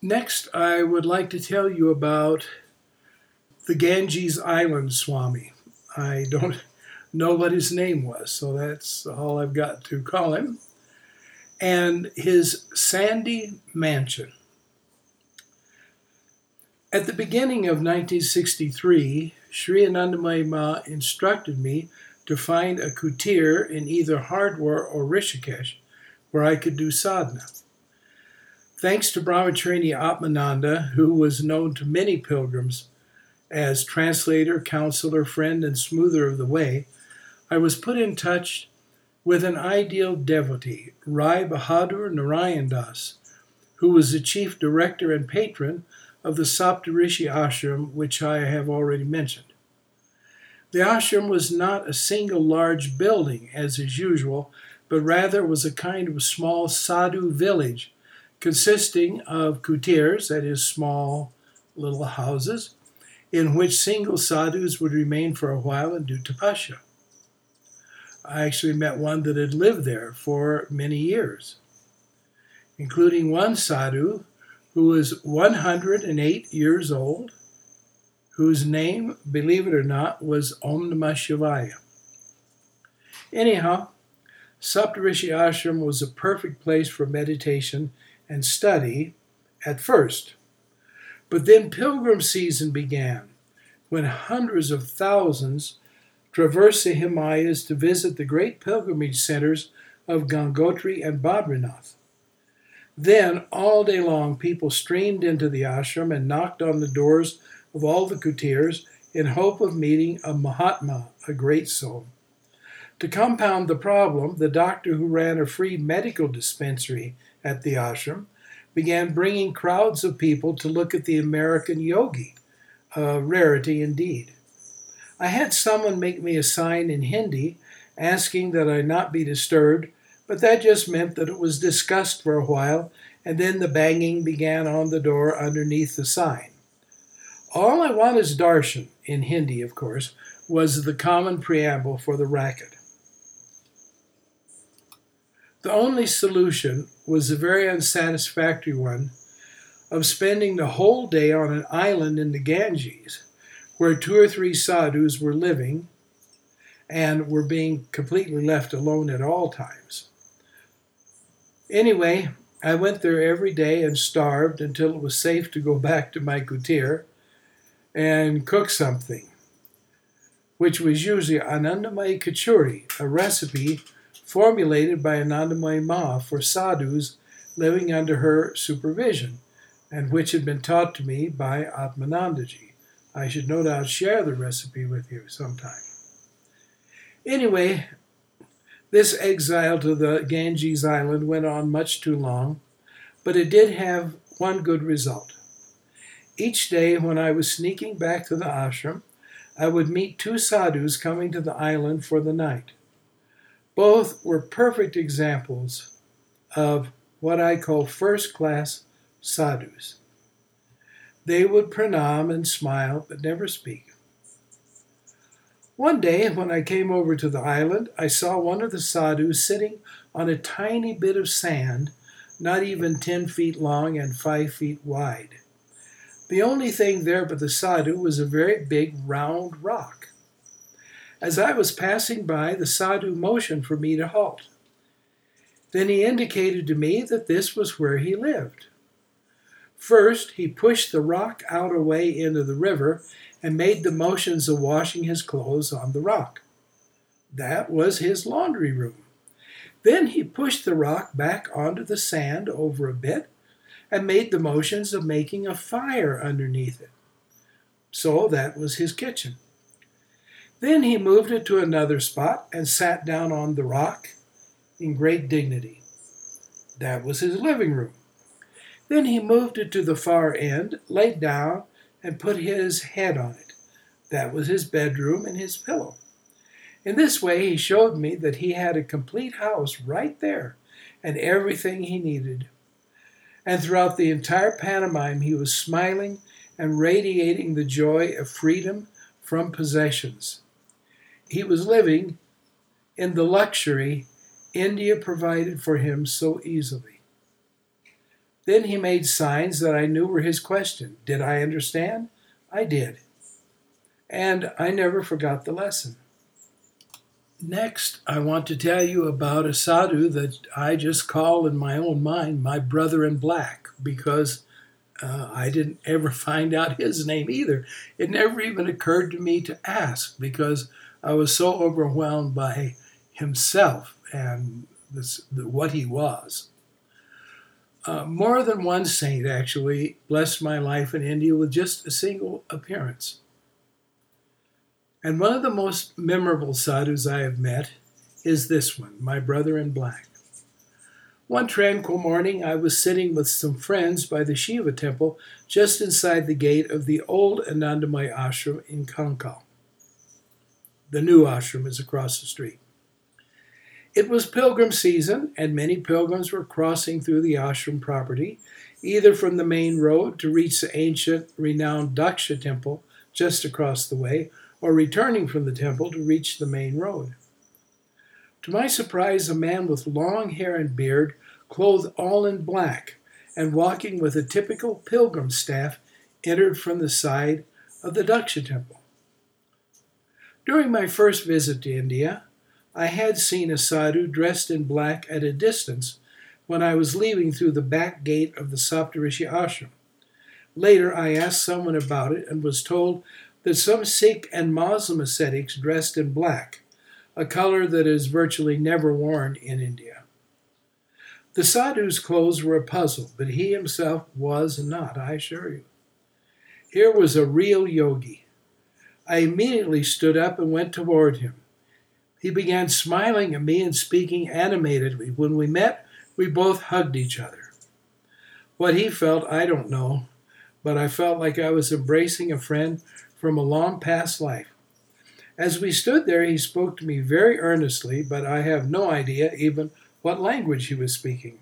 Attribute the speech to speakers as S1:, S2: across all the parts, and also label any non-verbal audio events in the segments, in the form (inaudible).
S1: Next, I would like to tell you about the Ganges Island Swami. I don't (laughs) know what his name was, so that's all I've got to call him. And his sandy mansion. At the beginning of 1963, Sri Anandamayi Ma instructed me to find a kutir in either Hardwar or Rishikesh where I could do sadhana. Thanks to Brahmacharini Atmananda, who was known to many pilgrims as translator, counselor, friend, and smoother of the way, I was put in touch with an ideal devotee, Rai Bahadur Narayan Das, who was the chief director and patron of the Saptarishi ashram, which I have already mentioned. The ashram was not a single large building, as is usual, but rather was a kind of small sadhu village consisting of kutirs, that is, small little houses, in which single sadhus would remain for a while and do tapasya. I actually met one that had lived there for many years, including one sadhu who was 108 years old, whose name, believe it or not, was Om Namah Shivaya. Anyhow, Saptarishi Ashram was a perfect place for meditation and study at first. But then pilgrim season began, when hundreds of thousands traversed the Himalayas to visit the great pilgrimage centers of Gangotri and Badrinath. Then, all day long, people streamed into the ashram and knocked on the doors of all the kutirs in hope of meeting a Mahatma, a great soul. To compound the problem, the doctor who ran a free medical dispensary at the ashram began bringing crowds of people to look at the American yogi, a rarity indeed. I had someone make me a sign in Hindi asking that I not be disturbed, but that just meant that it was discussed for a while, and then the banging began on the door underneath the sign. All I want is darshan, in Hindi, of course, was the common preamble for the racket. The only solution was the very unsatisfactory one of spending the whole day on an island in the Ganges where two or three sadhus were living and were being completely left alone at all times. Anyway, I went there every day and starved until it was safe to go (laughs) back to my kutir and cook something, which was usually Anandamayi Kachuri, a recipe formulated by Anandamayi Ma for sadhus living under her supervision, and which had been taught to me by Atmanandaji. I should no doubt share the recipe with you sometime. Anyway, this exile to the Ganges island went on much too long, but it did have one good result. Each day when I was sneaking back to the ashram, I would meet two sadhus coming to the island for the night. Both were perfect examples of what I call first class sadhus. They would pranam and smile, but never speak. One day, when I came over to the island, I saw one of the sadhus sitting on a tiny bit of sand, not even 10 feet long and 5 feet wide. The only thing there but the sadhu was a very big round rock. As I was passing by, the sadhu motioned for me to halt. Then he indicated to me that this was where he lived. First, he pushed the rock out away into the river and made the motions of washing his clothes on the rock. That was his laundry room. Then he pushed the rock back onto the sand over a bit and made the motions of making a fire underneath it. So that was his kitchen. Then he moved it to another spot and sat down on the rock in great dignity. That was his living room. Then he moved it to the far end, laid down, and put his head on it. That was his bedroom and his pillow. In this way, he showed me that he had a complete house right there and everything he needed. And throughout the entire pantomime, he was smiling and radiating the joy of freedom from possessions he was living in the luxury India provided for him so easily. Then he made signs that I knew were his question. Did I understand? I did. And I never forgot the lesson. Next, I want to tell you about a sadhu that I just call in my own mind my brother in black because uh, I didn't ever (laughs) find out his name either. It never even occurred to me to ask because I was so overwhelmed by himself and this, the, what he was. Uh, more than one saint actually blessed my life in India with just a single appearance. And one of the most memorable sadhus I have met is this one, my brother in black. One tranquil morning, I was sitting with some friends by the Shiva temple just inside the gate of the old Anandamayi ashram in Kankal. The new ashram is across the street. It was pilgrim season, and many pilgrims were crossing through the ashram property, either from the main road to reach the ancient, renowned Daksha temple just across the way, or returning from the temple to reach the main road. To my surprise, a man with long hair and beard, clothed all in black, and walking with a typical pilgrim staff, entered from the side of the Daksha temple. During my first visit to India, I had seen a sadhu dressed in black at a distance when I was leaving through the back gate of the Saptarishi ashram. Later, I asked someone about it and was told that some Sikh and Muslim ascetics dressed in black, a color that is virtually never worn in India. The sadhu's clothes were a puzzle, but he himself was not, I assure you. Here was a real yogi. I immediately stood up and went toward him. He began smiling at me and speaking animatedly. When we met, we both hugged each other. What he felt, I don't know, but I felt like I was embracing a friend from a long past life. As we stood there, he spoke to me very earnestly, but I have no idea even what language he was speaking.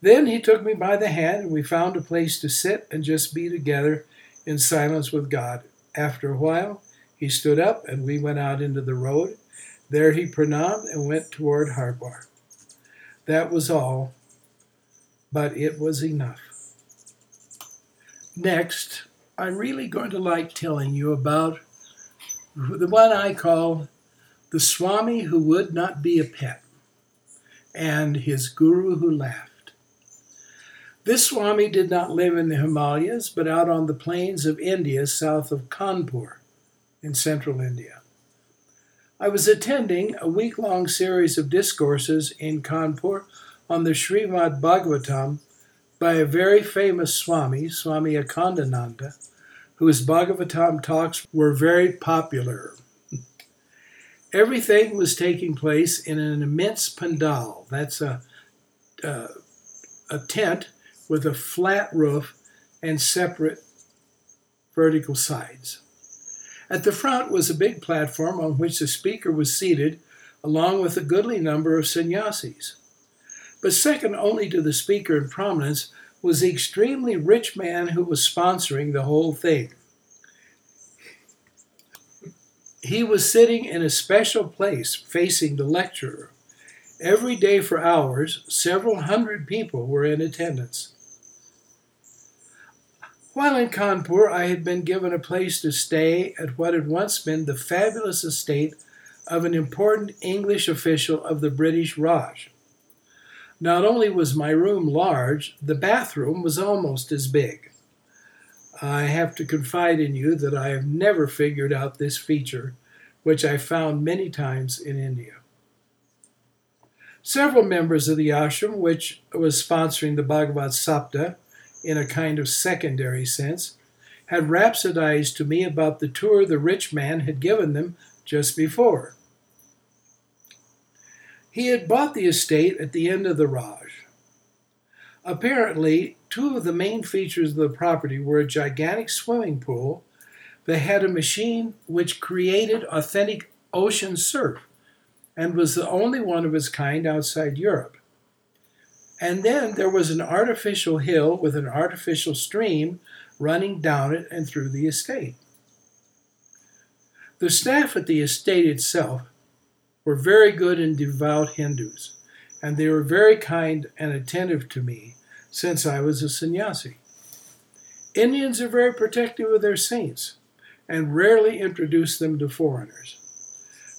S1: Then he took me by the hand, and we found a place to sit and just be together in silence with God. After a while, he stood up, and we went out into the road. There he pranamed and went toward Hardwar. That was all, but it was enough. Next, I'm really going to like telling you about the one I call the Swami who would not be a pet and his guru who laughed. This Swami did not live in the Himalayas, but out on the plains of India south of Kanpur in central India. I was attending a week long series of discourses in Kanpur on the Srimad Bhagavatam by a very famous Swami, Swami Akhandananda, whose Bhagavatam talks were very popular. (laughs) Everything was taking place in an immense pandal. That's a, a tent with a flat roof and separate vertical sides. At the front was a big platform on which the speaker was seated, along with a goodly number of sannyasis. But second only to the speaker in prominence was the extremely rich man who was sponsoring the whole thing. He was sitting in a special place facing the lecturer. Every day for hours, several hundred people were in attendance. While in Kanpur, I had been given a place to stay at what had once been the fabulous estate of an important English official of the British Raj. Not only was my room large, the bathroom was almost as big. I have to confide in you that I have never figured out this feature, which I found many times in India. Several members of the ashram, which was sponsoring the Bhagavad Sapta in a kind of secondary sense, had rhapsodized to me about the tour the rich man had given them just before. He had bought the estate at the end of the Raj. Apparently, two of the main features of the property were a gigantic swimming pool that had a machine which created authentic ocean surf and was the only one of its kind outside Europe. And then there was an artificial hill with an artificial stream running down it and through the estate. The staff at the estate itself were very good and devout Hindus, and they were very kind and attentive to me, since I was a sannyasi. Indians are very protective of their saints and rarely introduce them to foreigners.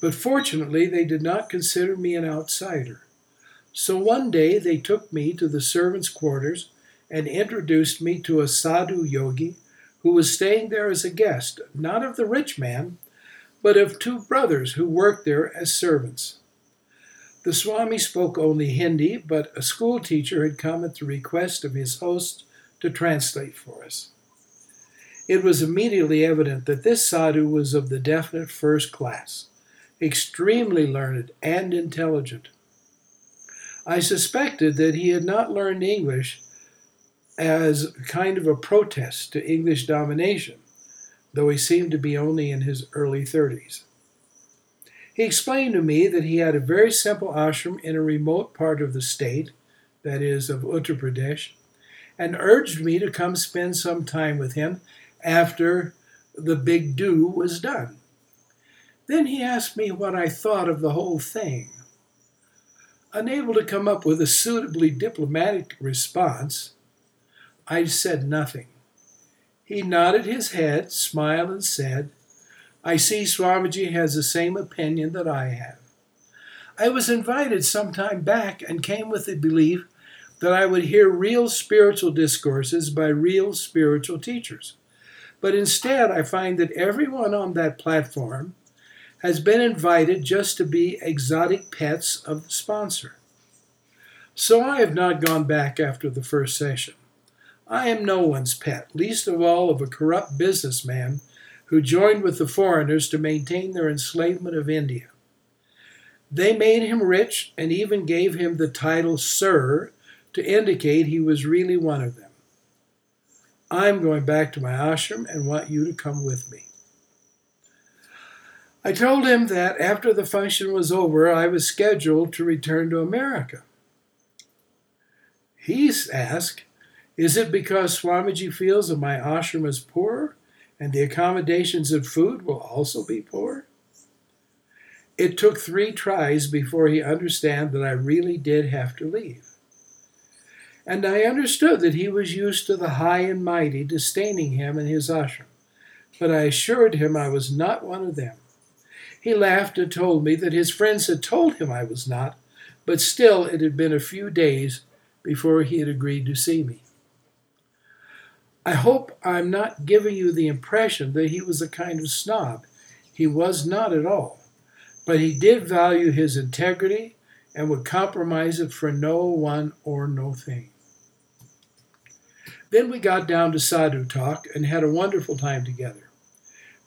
S1: But fortunately, they did not consider me an outsider. So one day they took me to the servants' quarters and introduced me to a sadhu yogi who was staying there as a guest, not of the rich man, but of two brothers who worked there as servants. The Swami spoke only Hindi, but a school teacher had come at the request of his host to translate for us. It was immediately evident that this sadhu was of the definite first class, extremely learned and intelligent. I suspected that he had not learned English as kind of a protest to English domination, though he seemed to be only in his early 30s. He explained to me that he had a very simple ashram in a remote part of the state, that is, of Uttar Pradesh, and urged me to come spend some time with him after the big do was done. Then he asked me what I thought of the whole thing. Unable to come up with a suitably diplomatic response, I said nothing. He nodded his head, smiled, and said, I see Swamiji has the same opinion that I have. I was invited some time back and came with the belief that I would hear real spiritual discourses by real spiritual teachers. But instead, I find that everyone on that platform has been invited just to be exotic pets of the sponsor. So I have not gone back after the first session. I am no one's pet, least of all of a corrupt businessman who joined with the foreigners to maintain their enslavement of India. They made him rich and even gave him the title Sir to indicate he was really one of them. I'm going back to my ashram and want you to come with me. I told him that after the function was over, I was scheduled to return to America. He asked, is it because Swamiji feels that my ashram is poor and the accommodations and food will also be poor? It took three tries before he understood that I really did have to leave. And I understood that he was used to the high and mighty disdaining him and his ashram, but I assured him I was not one of them. He laughed and told me that his friends had told him I was not, but still it had been a few days before he had agreed to see me. I hope I'm not giving you the impression that he was a kind of snob. He was not at all. But he did value his integrity and would compromise it for no one or no thing. Then we got down to sadhu talk and had a wonderful time together.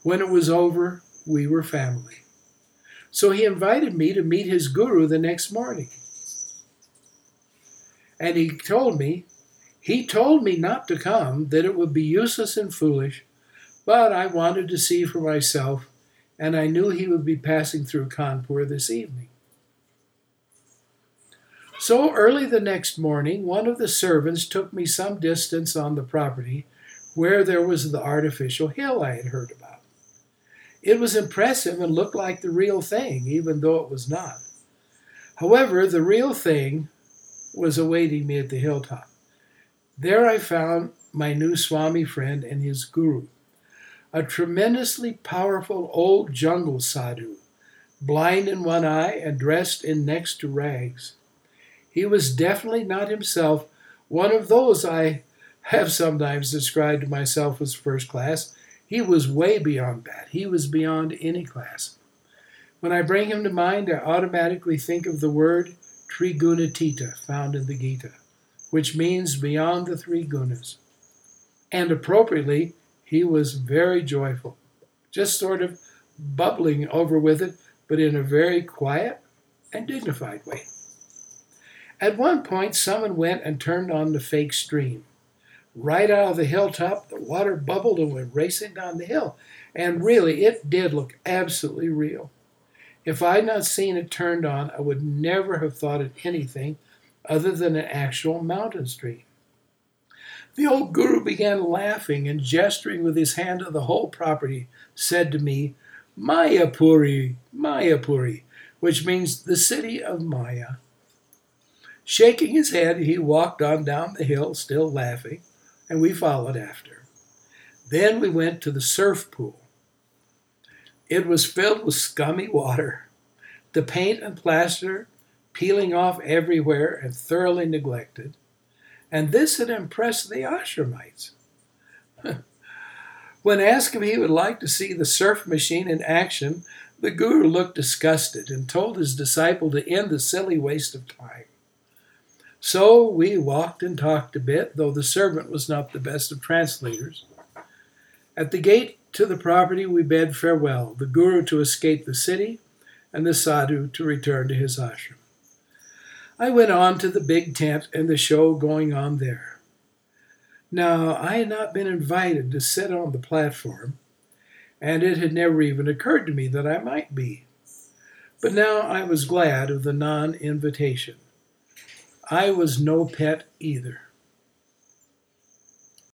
S1: When it was over, we were family. So he invited me to meet his guru the next morning. And he told me he told me not to come, that it would be useless and foolish, but I wanted to see for myself, and I knew he would be passing through Kanpur this evening. So early the next morning, one of the servants took me some distance on the property where there was the artificial hill I had heard about. It was impressive and looked like the real thing, even though it was not. However, the real thing was awaiting me at the hilltop. There I found my new Swami friend and his guru, a tremendously powerful old jungle sadhu, blind in one eye and dressed in next to rags. He was definitely not himself one of those I have sometimes described to myself as first class. He was way beyond that. He was beyond any class. When I bring him to mind, I automatically think of the word Trigunatita found in the Gita which means beyond the three gunas. And appropriately, he was very joyful, just sort of bubbling over with it, but in a very quiet and dignified way. At one point, someone went and turned on the fake stream. Right out of the hilltop, the water bubbled and went racing down the hill. And really, it did look absolutely real. If I had not seen it turned on, I would never have thought it anything other than an actual mountain stream. The old guru began laughing and gesturing with his hand to the whole property, said to me, Mayapuri, Mayapuri, which means the city of Maya. Shaking his head, he walked on down the hill, still laughing, and we followed after. Then we went to the surf pool. It was filled with scummy water, the paint and plaster peeling off everywhere and thoroughly neglected. And this had impressed the ashramites. (laughs) when asked if he would like to see the surf machine in action, the guru looked disgusted and told his disciple to end the silly waste of time. So we walked and talked a bit, though the servant was not the best of translators. At the gate to the property, we bade farewell, the Guru to escape the city, and the sadhu to return to his ashram. I went on to the big tent and the show going on there. Now, I had not been invited to sit on the platform, and it had never even occurred to me that I might be. But now I was glad of the non invitation. I was no pet either.